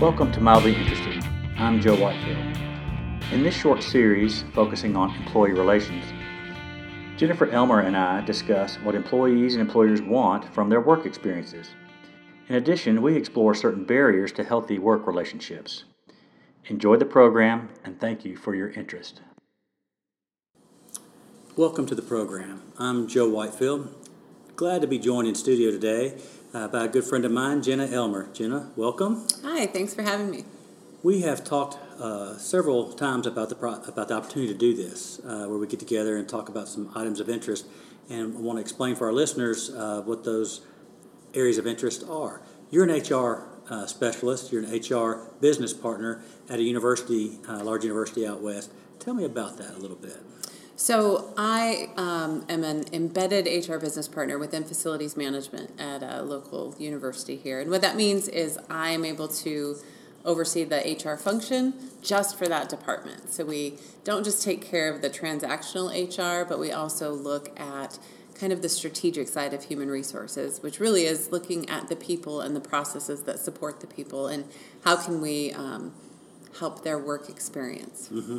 Welcome to Mildly Interested. I'm Joe Whitefield. In this short series focusing on employee relations, Jennifer Elmer and I discuss what employees and employers want from their work experiences. In addition, we explore certain barriers to healthy work relationships. Enjoy the program and thank you for your interest. Welcome to the program. I'm Joe Whitefield. Glad to be joined in studio today uh, by a good friend of mine, Jenna Elmer. Jenna, welcome. Hi, thanks for having me. We have talked uh, several times about the pro- about the opportunity to do this, uh, where we get together and talk about some items of interest, and I want to explain for our listeners uh, what those areas of interest are. You're an HR uh, specialist. You're an HR business partner at a university, a uh, large university out west. Tell me about that a little bit. So I um, am an embedded HR business partner within facilities management at a local university here, and what that means is I am able to oversee the HR function just for that department. So we don't just take care of the transactional HR, but we also look at kind of the strategic side of human resources, which really is looking at the people and the processes that support the people and how can we um, help their work experience. Mm-hmm.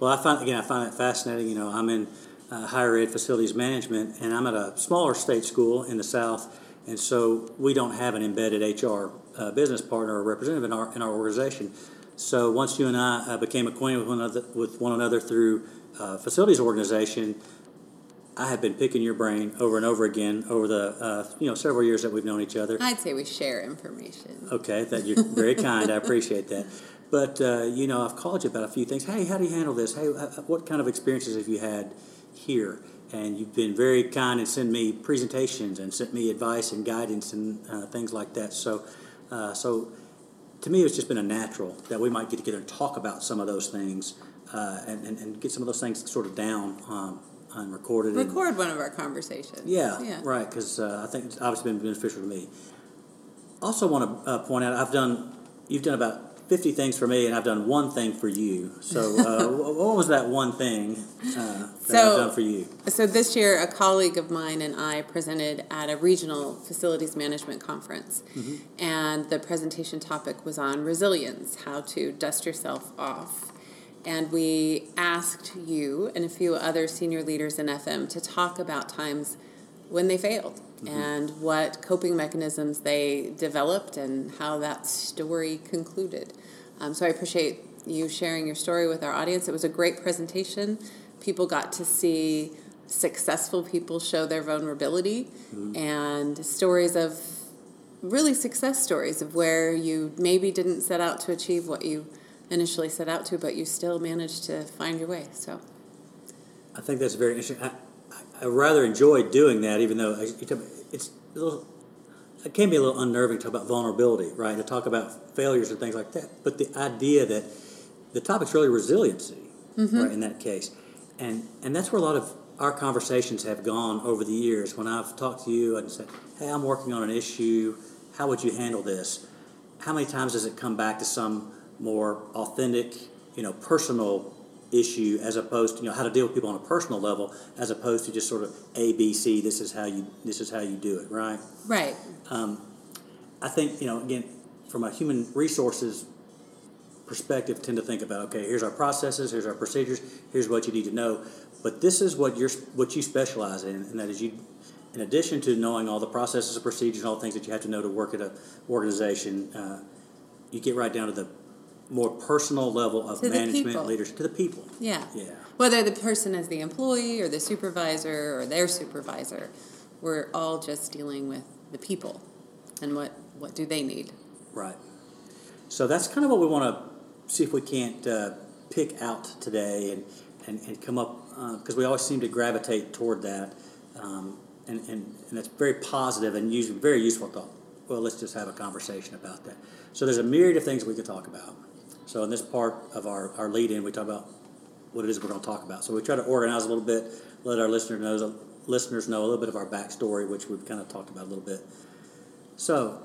Well, I find again, I find it fascinating. You know, I'm in uh, higher ed facilities management, and I'm at a smaller state school in the South, and so we don't have an embedded HR uh, business partner or representative in our in our organization. So once you and I uh, became acquainted with one another, with one another through uh, facilities organization, I have been picking your brain over and over again over the uh, you know several years that we've known each other. I'd say we share information. Okay, that you're very kind. I appreciate that. But uh, you know, I've called you about a few things. Hey, how do you handle this? Hey, what kind of experiences have you had here? And you've been very kind and sent me presentations and sent me advice and guidance and uh, things like that. So, uh, so to me, it's just been a natural that we might get together and talk about some of those things uh, and, and, and, get some of those things sort of down. Um, and recorded. Record and, one of our conversations. Yeah, yeah. right. Because uh, I think it's obviously been beneficial to me. Also, want to uh, point out I've done. You've done about 50 things for me and I've done one thing for you. So, uh, what was that one thing uh, that so, I've done for you? So, this year, a colleague of mine and I presented at a regional facilities management conference. Mm-hmm. And the presentation topic was on resilience, how to dust yourself off. And we asked you and a few other senior leaders in FM to talk about times when they failed mm-hmm. and what coping mechanisms they developed and how that story concluded. Um, so I appreciate you sharing your story with our audience. It was a great presentation. People got to see successful people show their vulnerability mm-hmm. and stories of really success stories of where you maybe didn't set out to achieve what you initially set out to, but you still managed to find your way. So I think that's very interesting. I, I rather enjoy doing that, even though it's a little, it can be a little unnerving to talk about vulnerability, right? To talk about failures and things like that. But the idea that the topic's really resiliency, mm-hmm. right? In that case, and and that's where a lot of our conversations have gone over the years. When I've talked to you and said, "Hey, I'm working on an issue. How would you handle this?" How many times does it come back to some more authentic, you know, personal issue as opposed to you know how to deal with people on a personal level as opposed to just sort of A B C this is how you this is how you do it right? Right. Um, I think you know again from a human resources perspective tend to think about okay here's our processes here's our procedures here's what you need to know. But this is what you're what you specialize in and that is you in addition to knowing all the processes and procedures and all the things that you have to know to work at an organization uh, you get right down to the more personal level of to management leadership to the people. Yeah. Yeah. Whether the person is the employee or the supervisor or their supervisor, we're all just dealing with the people and what what do they need. Right. So that's kind of what we want to see if we can't uh, pick out today and, and, and come up because uh, we always seem to gravitate toward that. Um, and, and, and that's very positive and usually very useful thought. Well, let's just have a conversation about that. So there's a myriad of things we could talk about. So in this part of our, our lead in, we talk about what it is we're going to talk about. So we try to organize a little bit, let our listeners know, listeners know a little bit of our backstory, which we've kind of talked about a little bit. So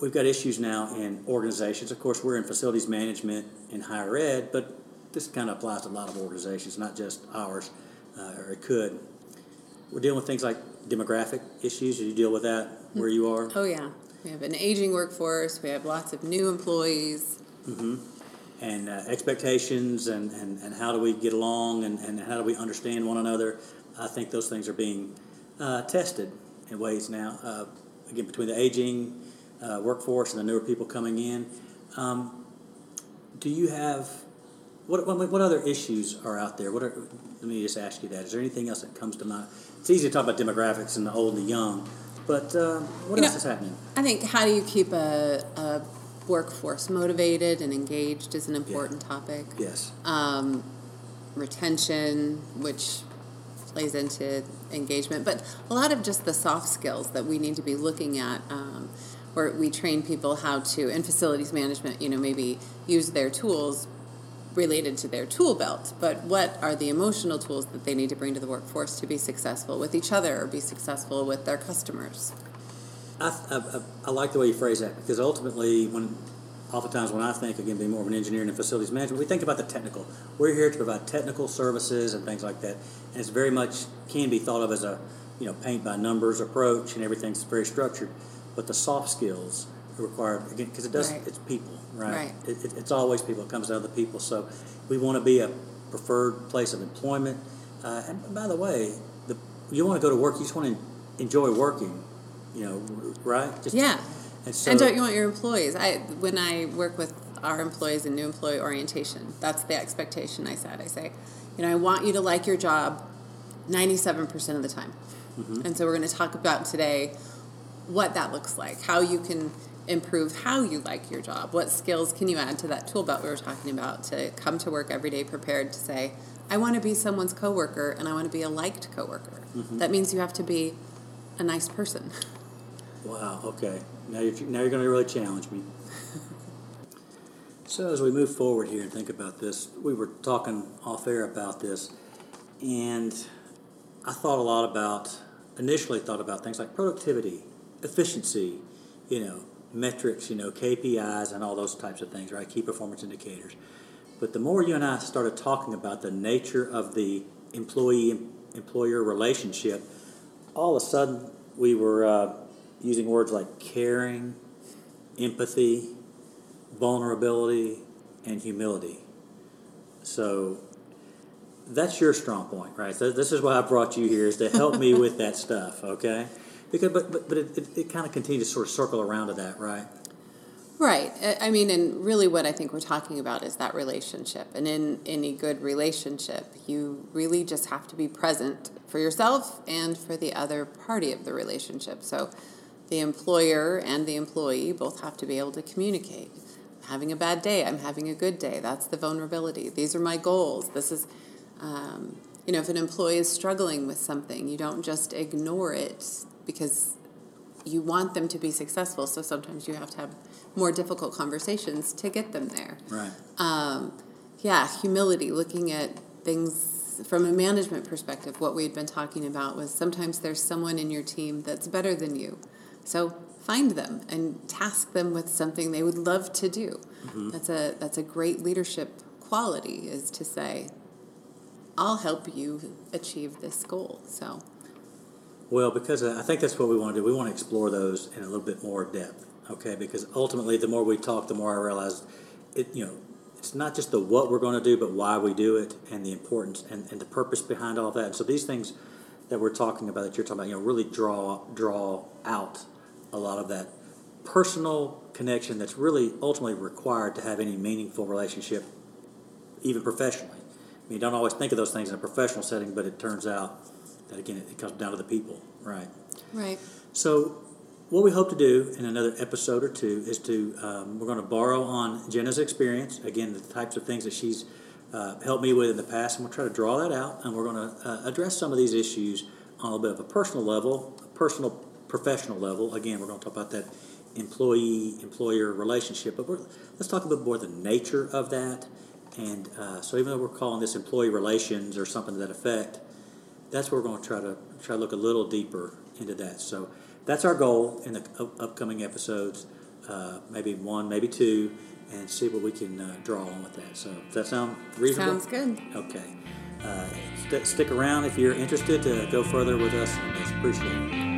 we've got issues now in organizations. Of course, we're in facilities management in higher ed, but this kind of applies to a lot of organizations, not just ours, uh, or it could. We're dealing with things like demographic issues. Do you deal with that where you are? Oh yeah. We have an aging workforce. We have lots of new employees. And uh, expectations and, and, and how do we get along and, and how do we understand one another. I think those things are being uh, tested in ways now. Uh, again, between the aging uh, workforce and the newer people coming in. Um, do you have what, what what other issues are out there? What are let me just ask you that. Is there anything else that comes to mind? It's easy to talk about demographics and the old and the young, but uh, what You else know- is happening? I think how do you keep a, a workforce motivated and engaged is an important topic. Yes. Um, retention, which plays into engagement, but a lot of just the soft skills that we need to be looking at. Um, where we train people how to, in facilities management, you know, maybe use their tools related to their tool belt, but what are the emotional tools that they need to bring to the workforce to be successful with each other or be successful with their customers? I, I, I- like the way you phrase that because ultimately, when oftentimes when I think again, being more of an engineer and facilities management, we think about the technical. We're here to provide technical services and things like that, and it's very much can be thought of as a you know paint by numbers approach, and everything's very structured. But the soft skills required again because it does Right. it's people, right? Right. It, it, it's always people. It comes down to the people. So we want to be a preferred place of employment. Uh, and by the way, the you want to go to work. You just want to enjoy working. You know, right? Just, Yeah. And so and don't you want your employees? I when I work with our employees in new employee orientation, that's the expectation I set. I say, you know, I want you to like your job 97% of the time. Mm-hmm. And so we're going to talk about today what that looks like, how you can improve how you like your job, what skills can you add to that tool belt we were talking about to come to work every day prepared to say, I want to be someone's coworker and I want to be a liked coworker. Mm-hmm. That means you have to be a nice person. Wow. Okay. Now you're now you're going to really challenge me. so as we move forward here and think about this, we were talking off air about this, and I thought a lot about initially thought about things like productivity, efficiency, you know, metrics, you know, KPIs, and all those types of things, right? Key performance indicators. But the more you and I started talking about the nature of the employee employer relationship, all of a sudden we were uh, using words like caring, empathy, vulnerability, and humility. So that's your strong point, right? So this is why I brought you here is to help me with that stuff, okay? Because but but, but it, it, it kind of continues to sort of circle around to that, right? Right. I- I mean, and really what I think we're talking about is that relationship. And in any good relationship, you really just have to be present for yourself and for the other party of the relationship. So the employer and the employee both have to be able to communicate. I'm having a bad day, I'm having a good day. That's the vulnerability. These are my goals. This is, um, you know, if an employee is struggling with something, you don't just ignore it because you want them to be successful. So sometimes you have to have more difficult conversations to get them there. Right. Um, yeah, humility, looking at things from a management perspective. What we had been talking about was sometimes there's someone in your team that's better than you. So find them and task them with something they would love to do. That's a that's a great leadership quality is to say, I'll help you achieve this goal. So Well, because uh, I think that's what we want to do. We want to explore those in a little bit more depth, okay? Because ultimately, the more we talk, the more I realize it. You know, it's not just the what we're going to do, but why we do it, and the importance and, and the purpose behind all that. And so these things that we're talking about, that you're talking about, you know, really draw draw out a lot of that personal connection that's really ultimately required to have any meaningful relationship, even professionally. I mean, you don't always think of those things in a professional setting, but it turns out that again, it comes down to the people, right? right. So, what we hope to do in another episode or two is to um, we're going to borrow on Jenna's experience again, the types of things that she's uh, helped me with in the past, and we'll try to draw that out, and we're going to uh, address some of these issues on a little bit of a personal level, a personal professional level. Again, we're going to talk about that employee employer relationship, but we're, let's talk a bit more the nature of that. And uh, so, even though we're calling this employee relations or something to that effect, that's where we're going to try to try to look a little deeper into that. So that's our goal in the up- upcoming episodes, uh, maybe one, maybe two, and see what we can uh, draw on with that. So does that sound reasonable? Sounds good. Okay. Uh, st- stick around if you're interested to go further with us. I appreciate it.